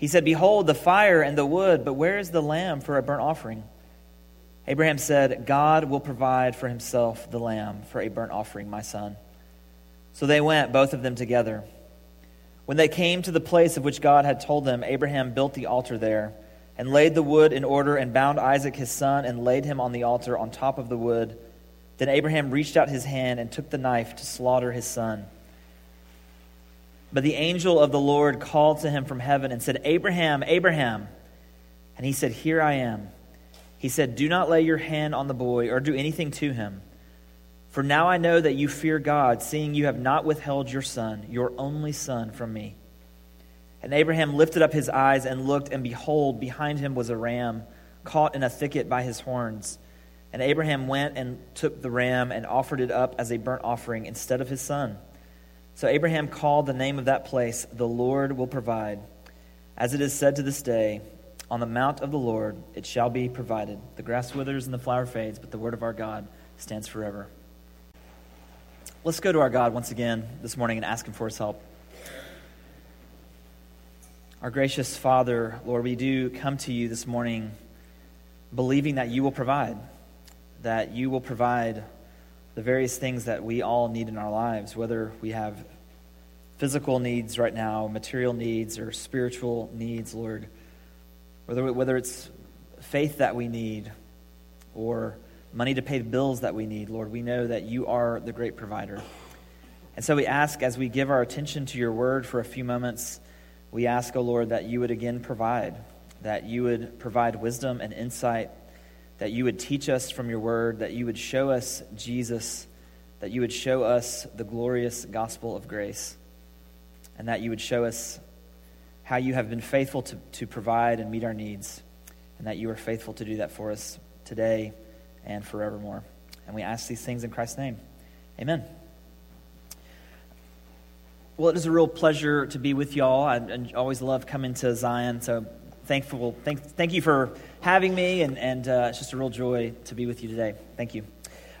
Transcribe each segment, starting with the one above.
He said, Behold, the fire and the wood, but where is the lamb for a burnt offering? Abraham said, God will provide for himself the lamb for a burnt offering, my son. So they went, both of them together. When they came to the place of which God had told them, Abraham built the altar there and laid the wood in order and bound Isaac his son and laid him on the altar on top of the wood. Then Abraham reached out his hand and took the knife to slaughter his son. But the angel of the Lord called to him from heaven and said, Abraham, Abraham. And he said, Here I am. He said, Do not lay your hand on the boy or do anything to him. For now I know that you fear God, seeing you have not withheld your son, your only son, from me. And Abraham lifted up his eyes and looked, and behold, behind him was a ram caught in a thicket by his horns. And Abraham went and took the ram and offered it up as a burnt offering instead of his son. So Abraham called the name of that place, The Lord will provide. As it is said to this day, On the mount of the Lord it shall be provided. The grass withers and the flower fades, but the word of our God stands forever. Let's go to our God once again this morning and ask him for his help. Our gracious Father, Lord, we do come to you this morning believing that you will provide, that you will provide the various things that we all need in our lives, whether we have physical needs right now, material needs, or spiritual needs, Lord. Whether, whether it's faith that we need or money to pay the bills that we need, Lord, we know that you are the great provider. And so we ask, as we give our attention to your word for a few moments, we ask, O oh Lord, that you would again provide, that you would provide wisdom and insight that you would teach us from your word, that you would show us Jesus, that you would show us the glorious gospel of grace, and that you would show us how you have been faithful to, to provide and meet our needs, and that you are faithful to do that for us today and forevermore. And we ask these things in Christ's name. Amen. Well, it is a real pleasure to be with y'all. I, I always love coming to Zion, so thankful. Thank, thank you for having me, and, and uh, it's just a real joy to be with you today. Thank you.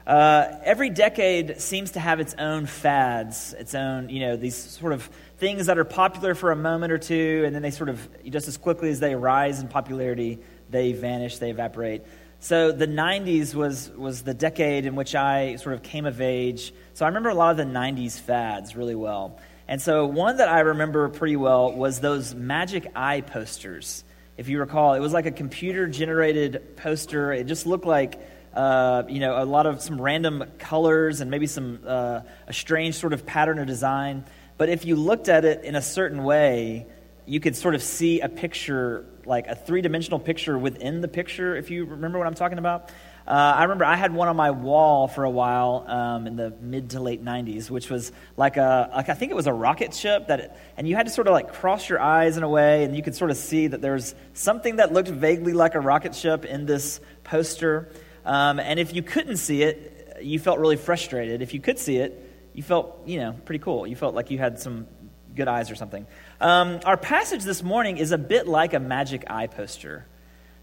Uh, every decade seems to have its own fads, its own, you know, these sort of things that are popular for a moment or two, and then they sort of, just as quickly as they rise in popularity, they vanish, they evaporate. So the 90s was, was the decade in which I sort of came of age. So I remember a lot of the 90s fads really well. And so one that I remember pretty well was those magic eye posters if you recall. It was like a computer generated poster. It just looked like, uh, you know, a lot of some random colors and maybe some, uh, a strange sort of pattern or design. But if you looked at it in a certain way, you could sort of see a picture, like a three dimensional picture within the picture, if you remember what I'm talking about. Uh, I remember I had one on my wall for a while um, in the mid to late 90s, which was like a, like I think it was a rocket ship that, it, and you had to sort of like cross your eyes in a way, and you could sort of see that there was something that looked vaguely like a rocket ship in this poster. Um, and if you couldn't see it, you felt really frustrated. If you could see it, you felt, you know, pretty cool. You felt like you had some good eyes or something. Um, our passage this morning is a bit like a magic eye poster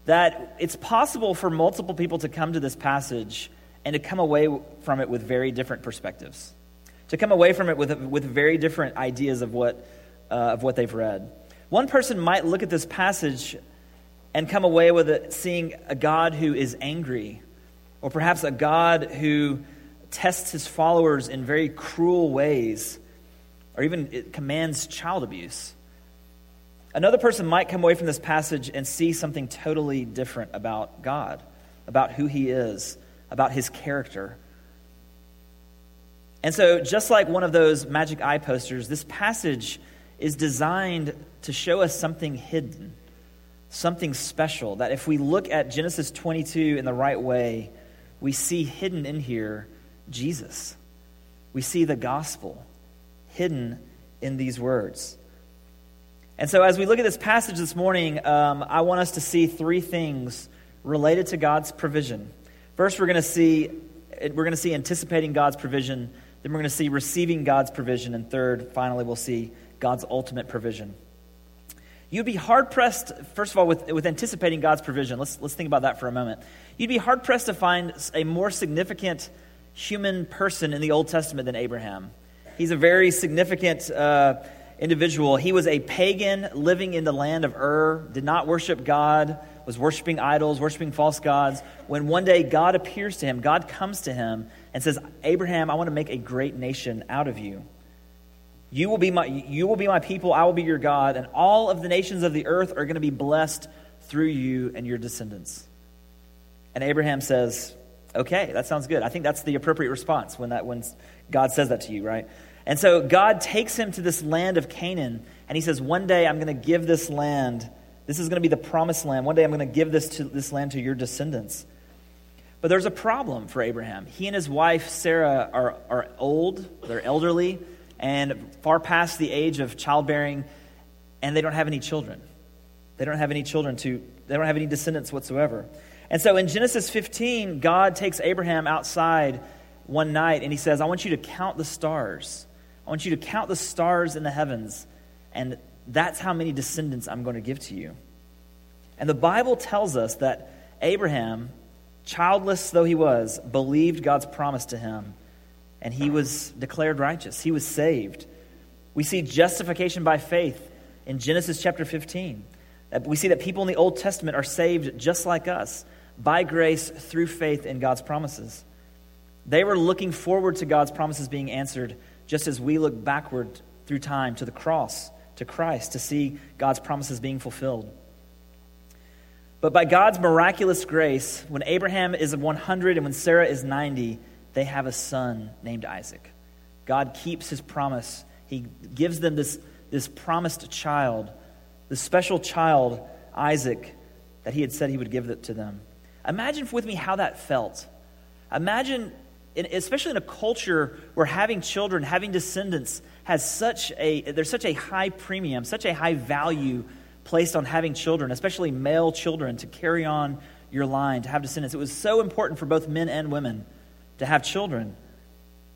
that it's possible for multiple people to come to this passage and to come away from it with very different perspectives, to come away from it with, with very different ideas of what, uh, of what they've read. One person might look at this passage and come away with it seeing a God who is angry, or perhaps a God who tests his followers in very cruel ways, or even commands child abuse Another person might come away from this passage and see something totally different about God, about who he is, about his character. And so, just like one of those magic eye posters, this passage is designed to show us something hidden, something special. That if we look at Genesis 22 in the right way, we see hidden in here Jesus. We see the gospel hidden in these words. And so, as we look at this passage this morning, um, I want us to see three things related to God's provision. First, we're going to see we're going to see anticipating God's provision. Then we're going to see receiving God's provision, and third, finally, we'll see God's ultimate provision. You'd be hard pressed, first of all, with, with anticipating God's provision. Let's, let's think about that for a moment. You'd be hard pressed to find a more significant human person in the Old Testament than Abraham. He's a very significant uh, individual. He was a pagan living in the land of Ur, did not worship God, was worshiping idols, worshiping false gods. When one day God appears to him, God comes to him and says, Abraham, I want to make a great nation out of you. You will, be my, you will be my people, I will be your God, and all of the nations of the earth are going to be blessed through you and your descendants. And Abraham says, Okay, that sounds good. I think that's the appropriate response when, that, when God says that to you, right? And so God takes him to this land of Canaan, and he says, One day I'm going to give this land, this is going to be the promised land. One day I'm going to give this, to, this land to your descendants. But there's a problem for Abraham. He and his wife, Sarah, are, are old, they're elderly, and far past the age of childbearing, and they don't have any children. They don't have any children to, they don't have any descendants whatsoever. And so in Genesis 15, God takes Abraham outside one night and he says, I want you to count the stars. I want you to count the stars in the heavens, and that's how many descendants I'm going to give to you. And the Bible tells us that Abraham, childless though he was, believed God's promise to him, and he was declared righteous. He was saved. We see justification by faith in Genesis chapter 15. Uh, we see that people in the Old Testament are saved just like us by grace through faith in God's promises. They were looking forward to God's promises being answered, just as we look backward through time to the cross, to Christ, to see God's promises being fulfilled. But by God's miraculous grace, when Abraham is 100 and when Sarah is 90, they have a son named Isaac. God keeps his promise. He gives them this, this promised child, this special child, Isaac, that he had said he would give it to them. Imagine with me how that felt. Imagine, especially in a culture where having children, having descendants, has such a there's such a high premium, such a high value placed on having children, especially male children, to carry on your line, to have descendants. It was so important for both men and women to have children.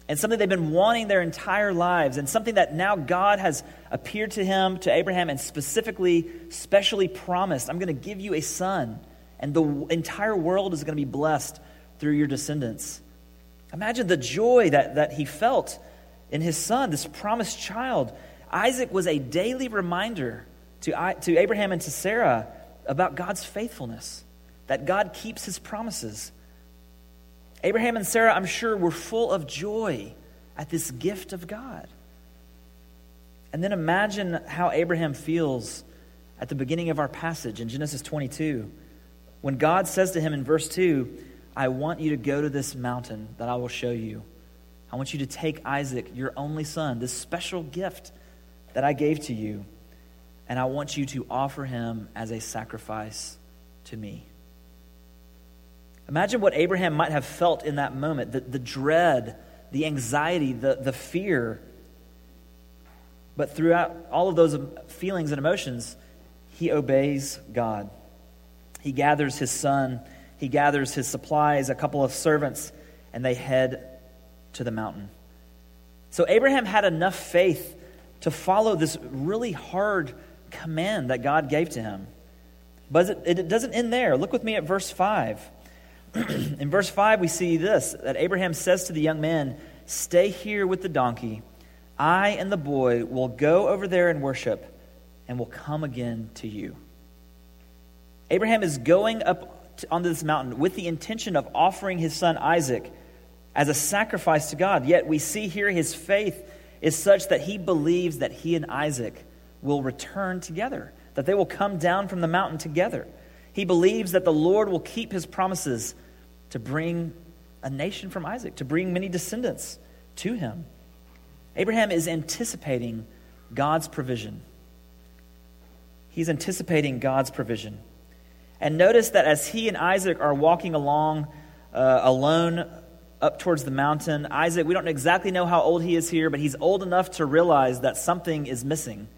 And something they've been wanting their entire lives, and something that now God has appeared to him, to Abraham, and specifically, specially promised I'm going to give you a son and the entire world is going to be blessed through your descendants. Imagine the joy that, that he felt in his son, this promised child. Isaac was a daily reminder to, to Abraham and to Sarah about God's faithfulness, that God keeps his promises. Abraham and Sarah, I'm sure, were full of joy at this gift of God. And then imagine how Abraham feels at the beginning of our passage in Genesis 22 when God says to him in verse 2, I want you to go to this mountain that I will show you. I want you to take Isaac, your only son, this special gift that I gave to you, and I want you to offer him as a sacrifice to me. Imagine what Abraham might have felt in that moment the, the dread, the anxiety, the, the fear. But throughout all of those feelings and emotions, he obeys God. He gathers his son, he gathers his supplies, a couple of servants, and they head to the mountain. So Abraham had enough faith to follow this really hard command that God gave to him. But it, it doesn't end there. Look with me at verse 5. In verse 5, we see this that Abraham says to the young man, Stay here with the donkey. I and the boy will go over there and worship, and will come again to you. Abraham is going up to, onto this mountain with the intention of offering his son Isaac as a sacrifice to God. Yet we see here his faith is such that he believes that he and Isaac will return together, that they will come down from the mountain together. He believes that the Lord will keep his promises to bring a nation from Isaac, to bring many descendants to him. Abraham is anticipating God's provision. He's anticipating God's provision. And notice that as he and Isaac are walking along uh, alone up towards the mountain, Isaac, we don't exactly know how old he is here, but he's old enough to realize that something is missing,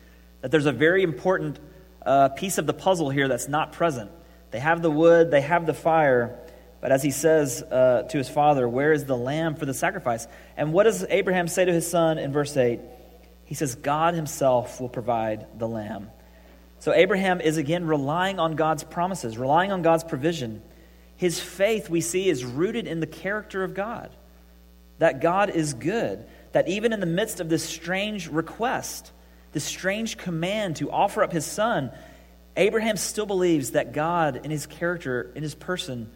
that there's a very important uh, piece of the puzzle here that's not present. They have the wood, they have the fire, but as he says uh, to his father, Where is the lamb for the sacrifice? And what does Abraham say to his son in verse 8? He says, God himself will provide the lamb. So Abraham is again relying on God's promises, relying on God's provision. His faith, we see, is rooted in the character of God, that God is good, that even in the midst of this strange request, this strange command to offer up his son, Abraham still believes that God, in his character, in his person,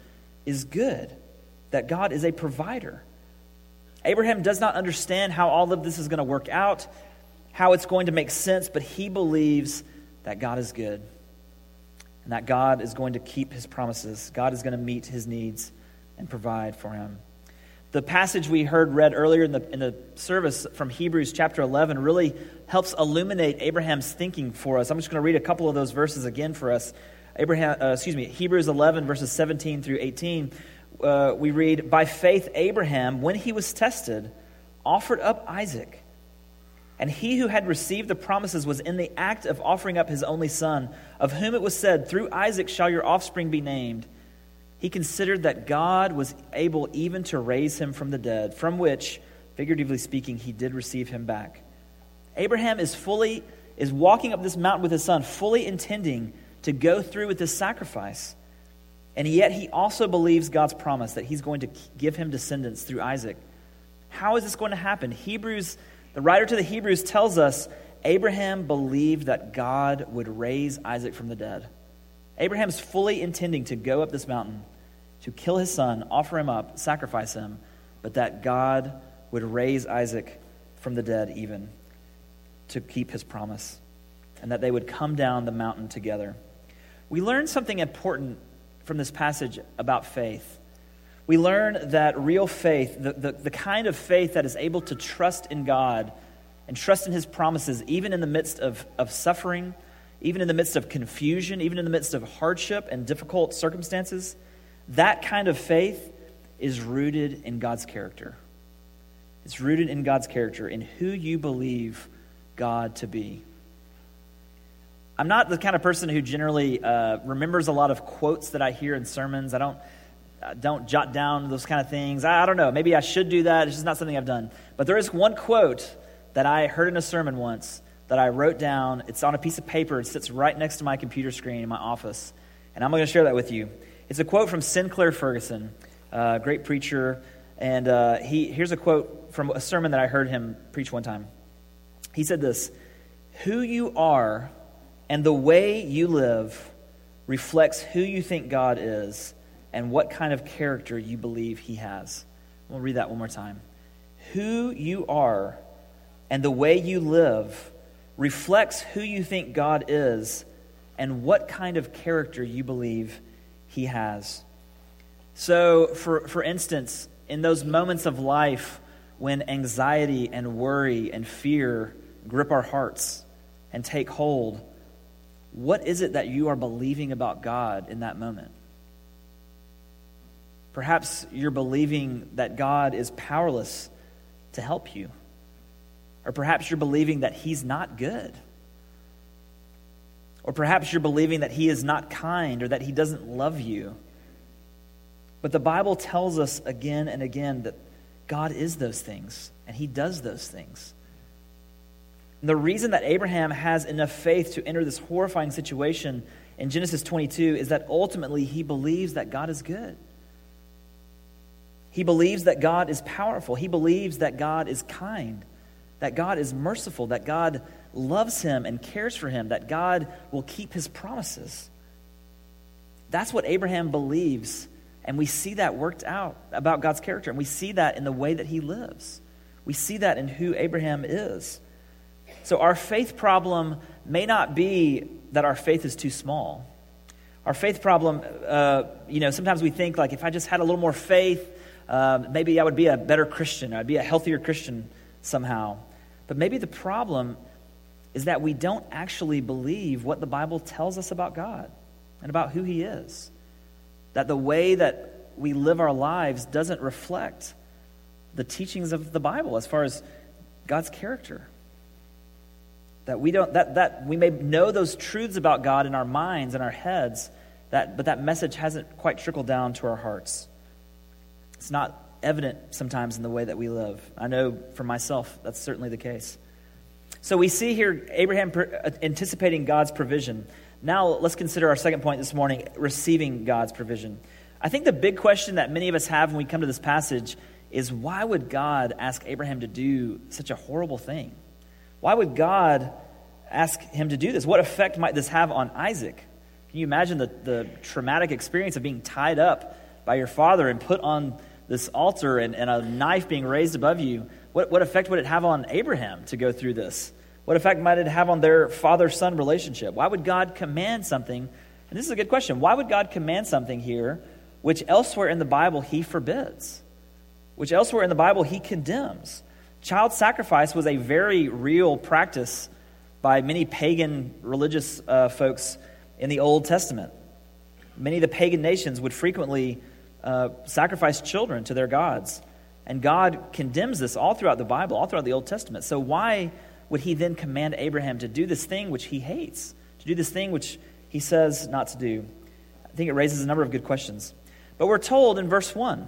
is good, that God is a provider. Abraham does not understand how all of this is going to work out, how it's going to make sense, but he believes that God is good and that God is going to keep his promises. God is going to meet his needs and provide for him. The passage we heard read earlier in the, in the service from Hebrews chapter 11 really helps illuminate Abraham's thinking for us. I'm just going to read a couple of those verses again for us. Abraham, uh, excuse me, Hebrews 11, verses 17 through 18. Uh, we read, By faith, Abraham, when he was tested, offered up Isaac. And he who had received the promises was in the act of offering up his only son, of whom it was said, Through Isaac shall your offspring be named. He considered that God was able even to raise him from the dead, from which, figuratively speaking, he did receive him back. Abraham is fully is walking up this mountain with his son, fully intending to go through with this sacrifice. And yet he also believes God's promise that he's going to give him descendants through Isaac. How is this going to happen? Hebrews, the writer to the Hebrews tells us Abraham believed that God would raise Isaac from the dead. Abraham's fully intending to go up this mountain, to kill his son, offer him up, sacrifice him, but that God would raise Isaac from the dead even to keep his promise, and that they would come down the mountain together. We learn something important from this passage about faith. We learn that real faith, the, the, the, kind of faith that is able to trust in God and trust in his promises, even in the midst of, of suffering, even in the midst of confusion, even in the midst of hardship and difficult circumstances, that kind of faith is rooted in God's character. It's rooted in God's character, in who you believe God to be. I'm not the kind of person who generally uh, remembers a lot of quotes that I hear in sermons. I don't, I don't jot down those kind of things. I, I don't know. Maybe I should do that. It's just not something I've done. But there is one quote that I heard in a sermon once that I wrote down. It's on a piece of paper. It sits right next to my computer screen in my office. And I'm going to share that with you. It's a quote from Sinclair Ferguson, a great preacher. And uh, he, here's a quote from a sermon that I heard him preach one time. He said this Who you are and the way you live reflects who you think God is and what kind of character you believe he has. We'll read that one more time. Who you are and the way you live reflects who you think God is and what kind of character you believe he has. So, for, for instance, in those moments of life when anxiety and worry and fear grip our hearts and take hold, what is it that you are believing about God in that moment? Perhaps you're believing that God is powerless to help you. Or perhaps you're believing that He's not good. Or perhaps you're believing that He is not kind or that He doesn't love you. But the Bible tells us again and again that God is those things and He does those things. And the reason that Abraham has enough faith to enter this horrifying situation in Genesis 22 is that ultimately he believes that God is good. He believes that God is powerful. He believes that God is kind, that God is merciful, that God loves him and cares for him, that God will keep his promises. That's what Abraham believes. And we see that worked out about God's character. And we see that in the way that he lives. We see that in who Abraham is. So, our faith problem may not be that our faith is too small. Our faith problem, uh, you know, sometimes we think like if I just had a little more faith, uh, maybe I would be a better Christian. I'd be a healthier Christian somehow. But maybe the problem is that we don't actually believe what the Bible tells us about God and about who He is. That the way that we live our lives doesn't reflect the teachings of the Bible as far as God's character. That we don't that, that we may know those truths about God in our minds and our heads, that, but that message hasn't quite trickled down to our hearts. It's not evident sometimes in the way that we live. I know for myself that's certainly the case. So we see here Abraham uh, anticipating God's provision. Now let's consider our second point this morning receiving God's provision. I think the big question that many of us have when we come to this passage is why would God ask Abraham to do such a horrible thing? Why would God ask him to do this? What effect might this have on Isaac? Can you imagine the, the traumatic experience of being tied up by your father and put on this altar and, and a knife being raised above you? What, what effect would it have on Abraham to go through this? What effect might it have on their father son relationship? Why would God command something? And this is a good question. Why would God command something here which elsewhere in the Bible he forbids? Which elsewhere in the Bible he condemns? Child sacrifice was a very real practice by many pagan religious uh, folks in the Old Testament. Many of the pagan nations would frequently uh, sacrifice children to their gods. And God condemns this all throughout the Bible, all throughout the Old Testament. So, why would he then command Abraham to do this thing which he hates, to do this thing which he says not to do? I think it raises a number of good questions. But we're told in verse 1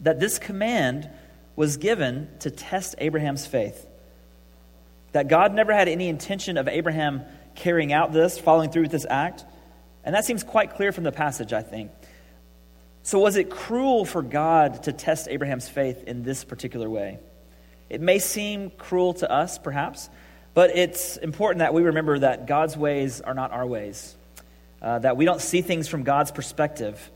that this command was given to test Abraham's faith. That God never had any intention of Abraham carrying out this, following through with this act. And that seems quite clear from the passage, I think. So, was it cruel for God to test Abraham's faith in this particular way? It may seem cruel to us, perhaps, but it's important that we remember that God's ways are not our ways, uh, that we don't see things from God's perspective.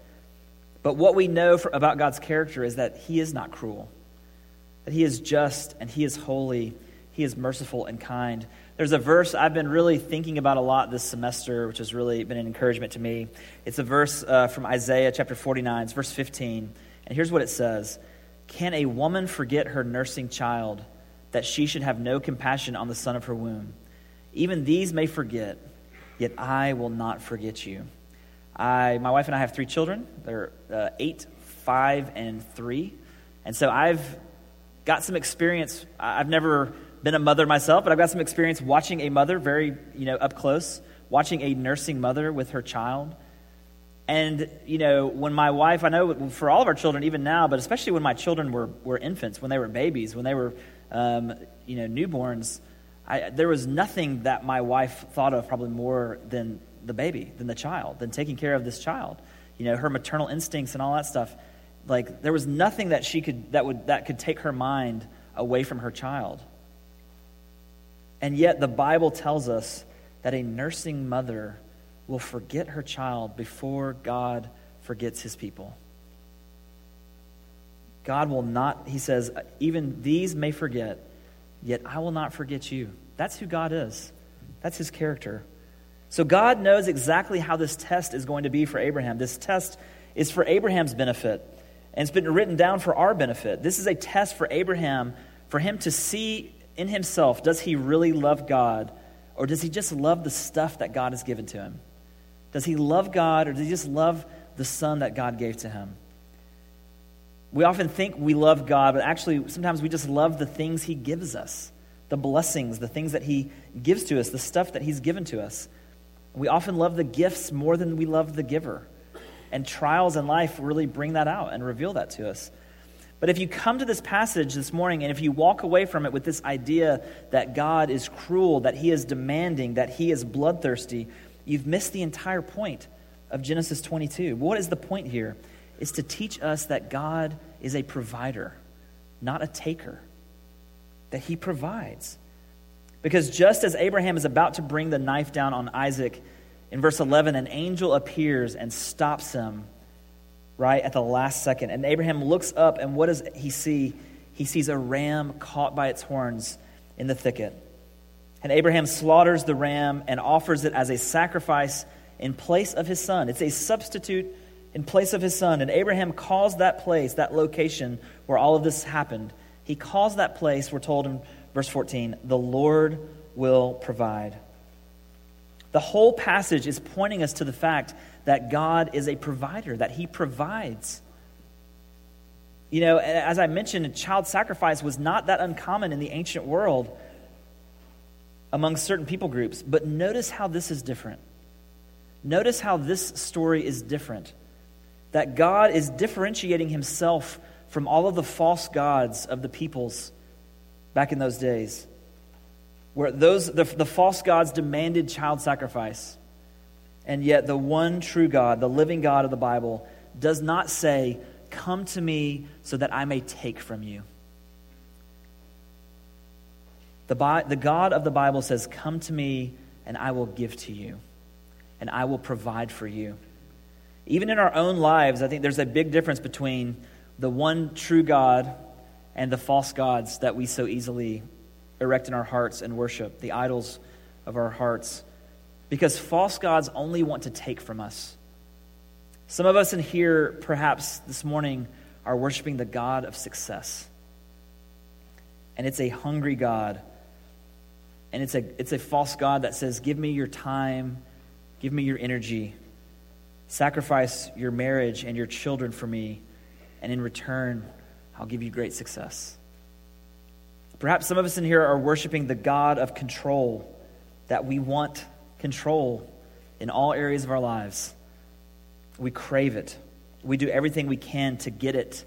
But what we know for, about God's character is that He is not cruel, that He is just and He is holy, He is merciful and kind. There's a verse I've been really thinking about a lot this semester, which has really been an encouragement to me. It's a verse uh, from Isaiah chapter 49, it's verse 15. And here's what it says Can a woman forget her nursing child, that she should have no compassion on the son of her womb? Even these may forget, yet I will not forget you. I, my wife and I have three children. They're uh, eight, five, and three. And so I've got some experience. I've never been a mother myself, but I've got some experience watching a mother very, you know, up close, watching a nursing mother with her child. And, you know, when my wife, I know for all of our children, even now, but especially when my children were, were infants, when they were babies, when they were, um, you know, newborns, I, there was nothing that my wife thought of probably more than the baby, than the child, than taking care of this child. You know, her maternal instincts and all that stuff. Like, there was nothing that she could, that would, that could take her mind away from her child. And yet, the Bible tells us that a nursing mother will forget her child before God forgets his people. God will not, he says, even these may forget, yet I will not forget you. That's who God is, that's his character. So God knows exactly how this test is going to be for Abraham. This test is for Abraham's benefit, and it's been written down for our benefit. This is a test for Abraham, for him to see in himself, does he really love God? Or does he just love the stuff that God has given to him? Does he love God or does he just love the son that God gave to him? We often think we love God, but actually, sometimes we just love the things he gives us the blessings, the things that he gives to us, the stuff that he's given to us. We often love the gifts more than we love the giver. And trials in life really bring that out and reveal that to us. But if you come to this passage this morning and if you walk away from it with this idea that God is cruel, that he is demanding, that he is bloodthirsty, you've missed the entire point of Genesis 22. What is the point here? It's to teach us that God is a provider, not a taker, that he provides. Because just as Abraham is about to bring the knife down on Isaac, in verse 11, an angel appears and stops him right at the last second. And Abraham looks up, and what does he see? He sees a ram caught by its horns in the thicket. And Abraham slaughters the ram and offers it as a sacrifice in place of his son. It's a substitute in place of his son. And Abraham calls that place, that location where all of this happened, he calls that place, we're told in verse 14, the Lord will provide. The whole passage is pointing us to the fact that God is a provider, that he provides. You know, as I mentioned, child sacrifice was not that uncommon in the ancient world among certain people groups, but notice how this is different. Notice how this story is different. That God is differentiating himself from all of the false gods of the peoples back in those days, where those, the, the false gods demanded child sacrifice. And yet, the one true God, the living God of the Bible, does not say, Come to me so that I may take from you. The, the God of the Bible says, Come to me and I will give to you, and I will provide for you. Even in our own lives, I think there's a big difference between the one true God and the false gods that we so easily erect in our hearts and worship, the idols of our hearts. Because false gods only want to take from us. Some of us in here, perhaps this morning, are worshiping the God of success. And it's a hungry God and it's a, it's a false God that says, Give me your time, give me your energy, sacrifice your marriage and your children for me, and in return, I'll give you great success. Perhaps some of us in here are worshiping the God of control, that we want control in all areas of our lives. We crave it. We do everything we can to get it,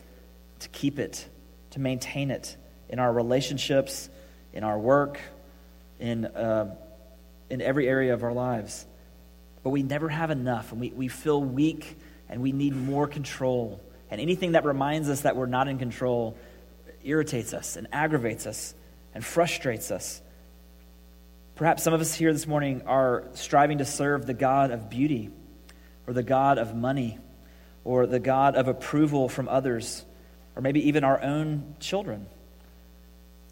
to keep it, to maintain it in our relationships, in our work, in, uh, in every area of our lives. But we never have enough, and we, we feel weak, and we need more control. And anything that reminds us that we're not in control irritates us and aggravates us and frustrates us. Perhaps some of us here this morning are striving to serve the God of beauty, or the God of money, or the God of approval from others, or maybe even our own children.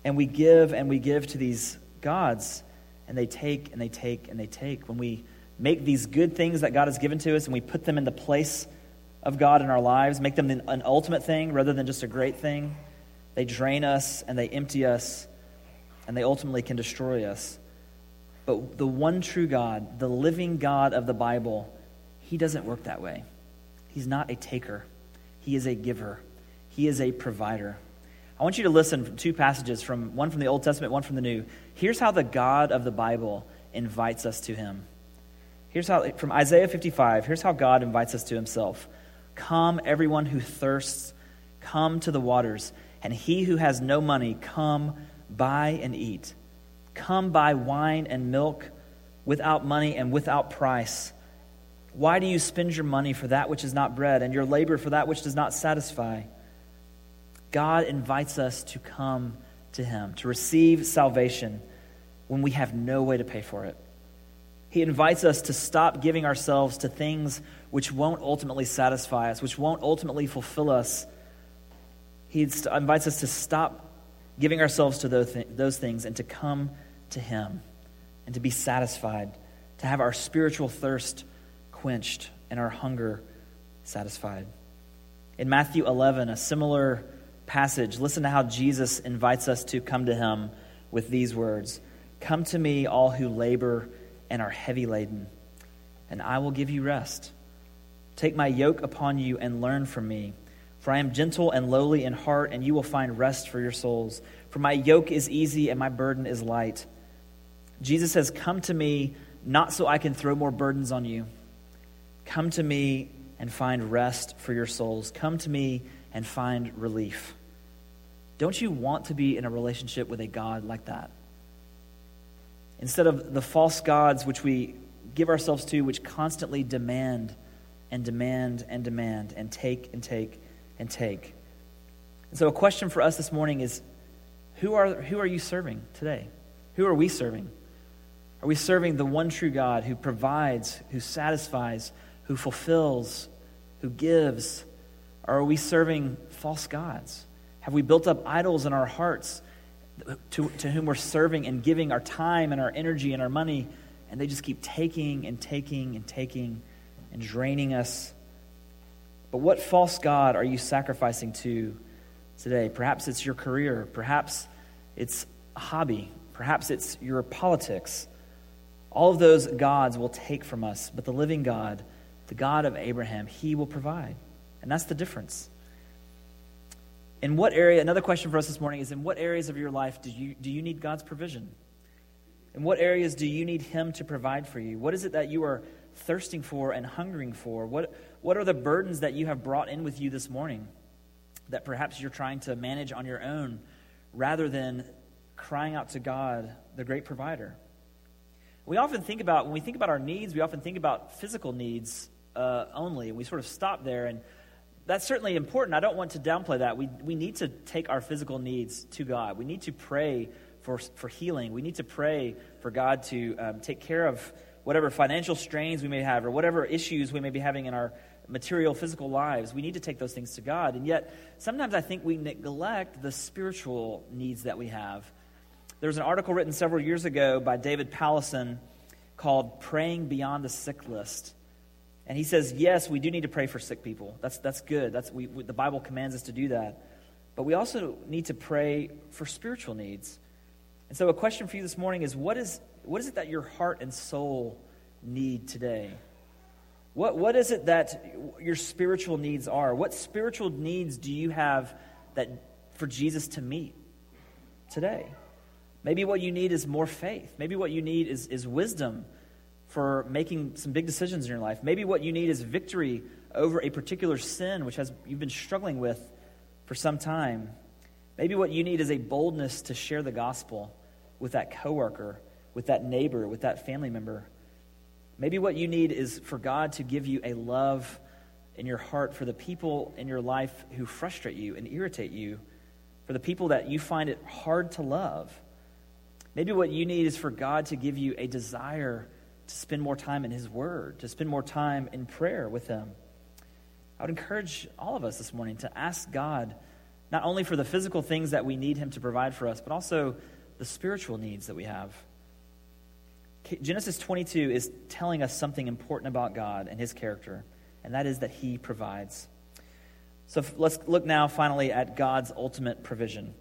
And we give and we give to these gods, and they take and they take and they take. When we make these good things that God has given to us and we put them in the place of God in our lives, make them an ultimate thing rather than just a great thing, they drain us and they empty us, and they ultimately can destroy us. But the one true God, the living God of the Bible, he doesn't work that way. He's not a taker, he is a giver, he is a provider. I want you to listen to two passages from one from the Old Testament, one from the New. Here's how the God of the Bible invites us to him. Here's how from Isaiah 55, here's how God invites us to himself. Come everyone who thirsts, come to the waters, and he who has no money, come buy and eat. Come buy wine and milk without money and without price. Why do you spend your money for that which is not bread, and your labor for that which does not satisfy? God invites us to come to Him, to receive salvation when we have no way to pay for it. He invites us to stop giving ourselves to things which won't ultimately satisfy us, which won't ultimately fulfill us. He invites us to stop giving ourselves to those those things and to come to Him and to be satisfied, to have our spiritual thirst quenched and our hunger satisfied. In Matthew 11, a similar passage, listen to how Jesus invites us to come to him with these words Come to me, all who labor and are heavy laden, and I will give you rest. Take my yoke upon you and learn from me, for I am gentle and lowly in heart, and you will find rest for your souls. For my yoke is easy and my burden is light. Jesus says, Come to me, not so I can throw more burdens on you. Come to me and find rest for your souls. Come to me and find relief. Don't you want to be in a relationship with a God like that? Instead of the false gods which we give ourselves to, which constantly demand and demand and demand and take and take and take. And so, a question for us this morning is who are, who are you serving today? Who are we serving? Are we serving the one true God who provides, who satisfies, who fulfills, who gives? Or are we serving false gods? Have we built up idols in our hearts to, to whom we're serving and giving our time and our energy and our money, and they just keep taking and taking and taking and draining us. But what false God are you sacrificing to today? Perhaps it's your career, perhaps it's a hobby, perhaps it's your politics. All of those gods will take from us, but the living God, the God of Abraham, he will provide. And that's the difference. In what area, another question for us this morning is in what areas of your life do you, do you need God's provision? In what areas do you need Him to provide for you? What is it that you are thirsting for and hungering for? What, what are the burdens that you have brought in with you this morning that perhaps you're trying to manage on your own rather than crying out to God, the great provider? We often think about, when we think about our needs, we often think about physical needs uh, only. We sort of stop there, and that's certainly important. I don't want to downplay that. We, we need to take our physical needs to God. We need to pray for, for healing. We need to pray for God to um, take care of whatever financial strains we may have or whatever issues we may be having in our material, physical lives. We need to take those things to God. And yet, sometimes I think we neglect the spiritual needs that we have. There was an article written several years ago by David Powlison called Praying Beyond the Sick List. And he says, yes, we do need to pray for sick people. That's, that's good. That's, we, we, the Bible commands us to do that. But we also need to pray for spiritual needs. And so, a question for you this morning is what is, what is it that your heart and soul need today? What, what is it that your spiritual needs are? What spiritual needs do you have that, for Jesus to meet today? Maybe what you need is more faith. Maybe what you need is, is wisdom for making some big decisions in your life. Maybe what you need is victory over a particular sin which has you've been struggling with for some time. Maybe what you need is a boldness to share the gospel with that coworker, with that neighbor, with that family member. Maybe what you need is for God to give you a love in your heart for the people in your life who frustrate you and irritate you, for the people that you find it hard to love. Maybe what you need is for God to give you a desire to spend more time in His Word, to spend more time in prayer with Him. I would encourage all of us this morning to ask God not only for the physical things that we need Him to provide for us, but also the spiritual needs that we have. Genesis 22 is telling us something important about God and His character, and that is that He provides. So let's look now finally at God's ultimate provision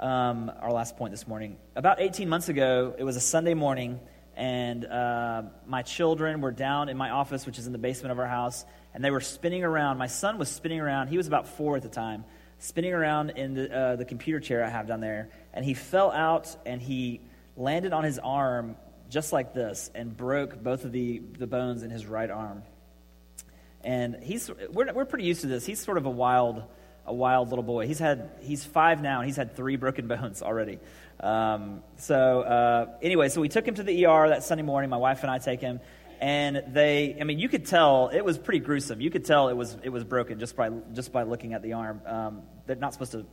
um, our last point this morning. About 18 months ago, it was a Sunday morning, and uh, my children were down in my office, which is in the basement of our house, and they were spinning around. My son was spinning around. He was about four at the time, spinning around in the, uh, the computer chair I have down there, and he fell out and he landed on his arm just like this and broke both of the, the bones in his right arm. And he's, we're, we're pretty used to this. He's sort of a wild a wild little boy. He's had he's five now, and he's had three broken bones already. Um, so uh, anyway, so we took him to the ER that Sunday morning. My wife and I take him, and they, I mean, you could tell it was pretty gruesome. You could tell it was it was broken just by just by looking at the arm. Um, they're not supposed to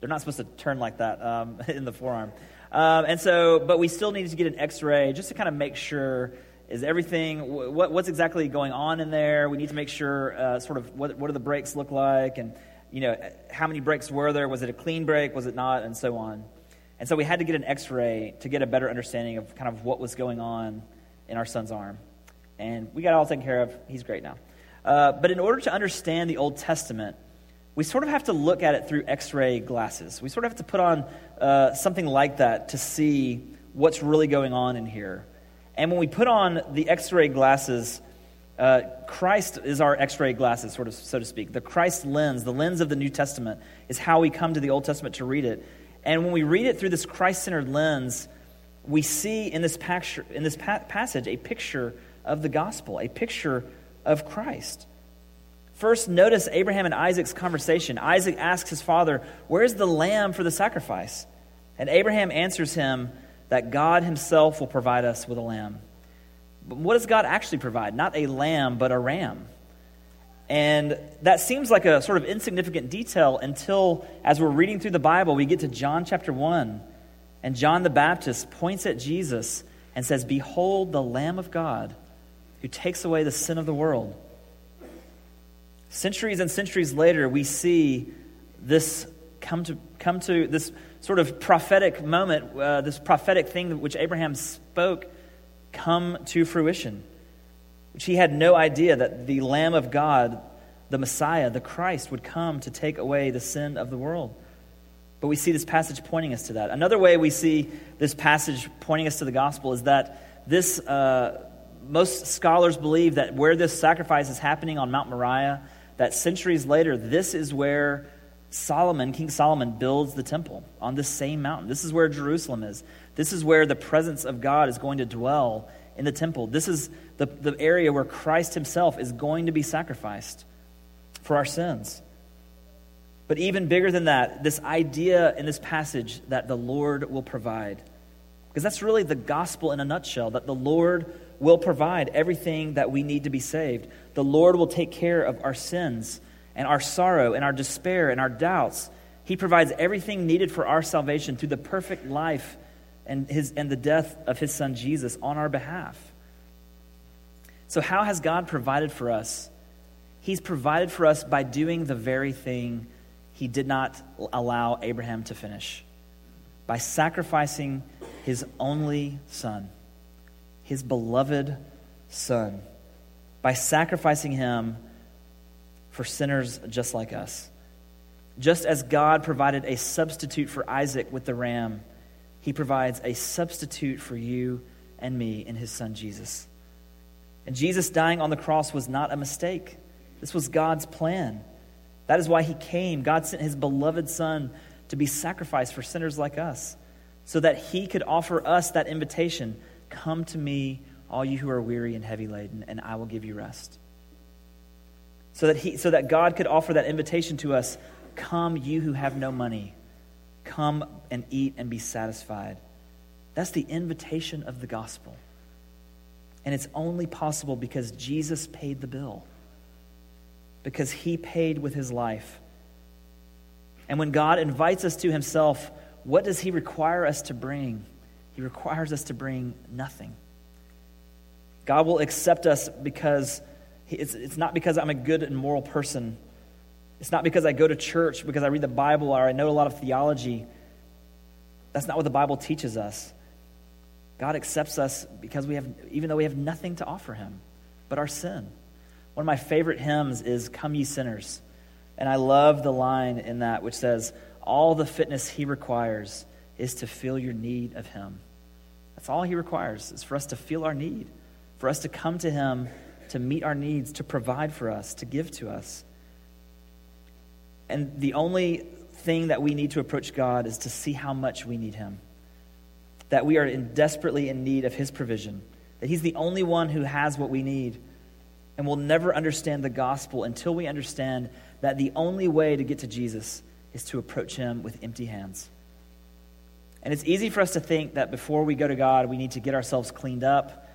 they're not supposed to turn like that um, in the forearm. Um, and so, but we still needed to get an X-ray just to kind of make sure is everything what, what's exactly going on in there. We need to make sure uh, sort of what what do the breaks look like and you know, how many breaks were there? Was it a clean break? Was it not? And so on. And so we had to get an x ray to get a better understanding of kind of what was going on in our son's arm. And we got it all taken care of. He's great now. Uh, but in order to understand the Old Testament, we sort of have to look at it through x ray glasses. We sort of have to put on uh, something like that to see what's really going on in here. And when we put on the x ray glasses, uh, Christ is our x ray glasses, sort of, so to speak. The Christ lens, the lens of the New Testament, is how we come to the Old Testament to read it. And when we read it through this Christ centered lens, we see in this, in this pa- passage a picture of the gospel, a picture of Christ. First, notice Abraham and Isaac's conversation. Isaac asks his father, Where's the lamb for the sacrifice? And Abraham answers him that God himself will provide us with a lamb. But what does God actually provide? Not a lamb, but a ram. And that seems like a sort of insignificant detail until, as we're reading through the Bible, we get to John chapter 1. And John the Baptist points at Jesus and says, Behold the Lamb of God who takes away the sin of the world. Centuries and centuries later, we see this come to, come to this sort of prophetic moment, uh, this prophetic thing which Abraham spoke, come to fruition. Which he had no idea that the Lamb of God, the Messiah, the Christ, would come to take away the sin of the world. But we see this passage pointing us to that. Another way we see this passage pointing us to the gospel is that this, uh, most scholars believe that where this sacrifice is happening on Mount Moriah, that centuries later, this is where Solomon, King Solomon, builds the temple on this same mountain. This is where Jerusalem is. This is where the presence of God is going to dwell in the temple. This is the, the area where Christ himself is going to be sacrificed for our sins. But even bigger than that, this idea in this passage that the Lord will provide. Because that's really the gospel in a nutshell that the Lord will provide everything that we need to be saved. The Lord will take care of our sins and our sorrow and our despair and our doubts. He provides everything needed for our salvation through the perfect life and, his, and the death of his son Jesus on our behalf. So, how has God provided for us? He's provided for us by doing the very thing he did not allow Abraham to finish by sacrificing his only son, his beloved son, by sacrificing him for sinners just like us. Just as God provided a substitute for Isaac with the ram, he provides a substitute for you and me in his son Jesus. And Jesus dying on the cross was not a mistake. This was God's plan. That is why he came. God sent his beloved son to be sacrificed for sinners like us, so that he could offer us that invitation Come to me, all you who are weary and heavy laden, and I will give you rest so that, he, so that God could offer that invitation to us Come, you who have no money, come and eat and be satisfied. That's the invitation of the gospel. And it's only possible because Jesus paid the bill, because he paid with his life. And when God invites us to himself, what does he require us to bring? He requires us to bring nothing. God will accept us because it's, it's not because I'm a good and moral person. It's not because I go to church, because I read the Bible, or I know a lot of theology. That's not what the Bible teaches us. God accepts us because we have, even though we have nothing to offer Him but our sin. One of my favorite hymns is Come Ye Sinners. And I love the line in that which says, All the fitness He requires is to feel your need of Him. That's all He requires, is for us to feel our need, for us to come to Him to meet our needs, to provide for us, to give to us. And the only thing that we need to approach God is to see how much we need Him. That we are in desperately in need of His provision. That He's the only one who has what we need. And we'll never understand the gospel until we understand that the only way to get to Jesus is to approach Him with empty hands. And it's easy for us to think that before we go to God, we need to get ourselves cleaned up.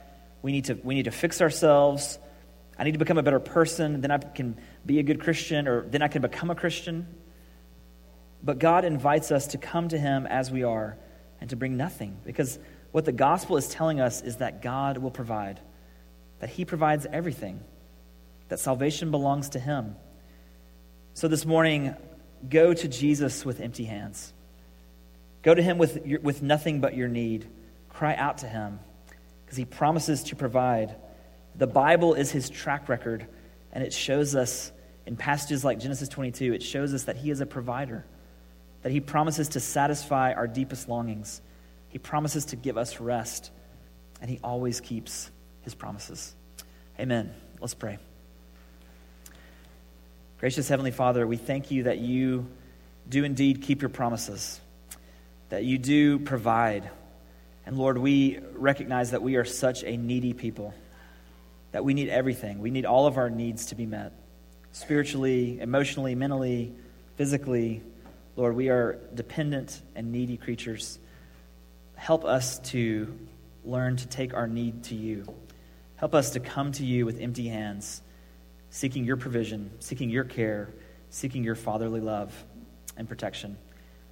We need to, we need to fix ourselves. I need to become a better person, then I can be a good Christian, or then I can become a Christian. But God invites us to come to Him as we are and to bring nothing. Because what the gospel is telling us is that God will provide, that He provides everything, that salvation belongs to Him. So this morning, go to Jesus with empty hands. Go to Him with, your, with nothing but your need. Cry out to Him because He promises to provide. The Bible is his track record, and it shows us in passages like Genesis 22, it shows us that he is a provider, that he promises to satisfy our deepest longings. He promises to give us rest, and he always keeps his promises. Amen. Let's pray. Gracious Heavenly Father, we thank you that you do indeed keep your promises, that you do provide. And Lord, we recognize that we are such a needy people that we need everything. We need all of our needs to be met spiritually, emotionally, mentally, physically. Lord, we are dependent and needy creatures. Help us to learn to take our need to you. Help us to come to you with empty hands, seeking your provision, seeking your care, seeking your fatherly love and protection.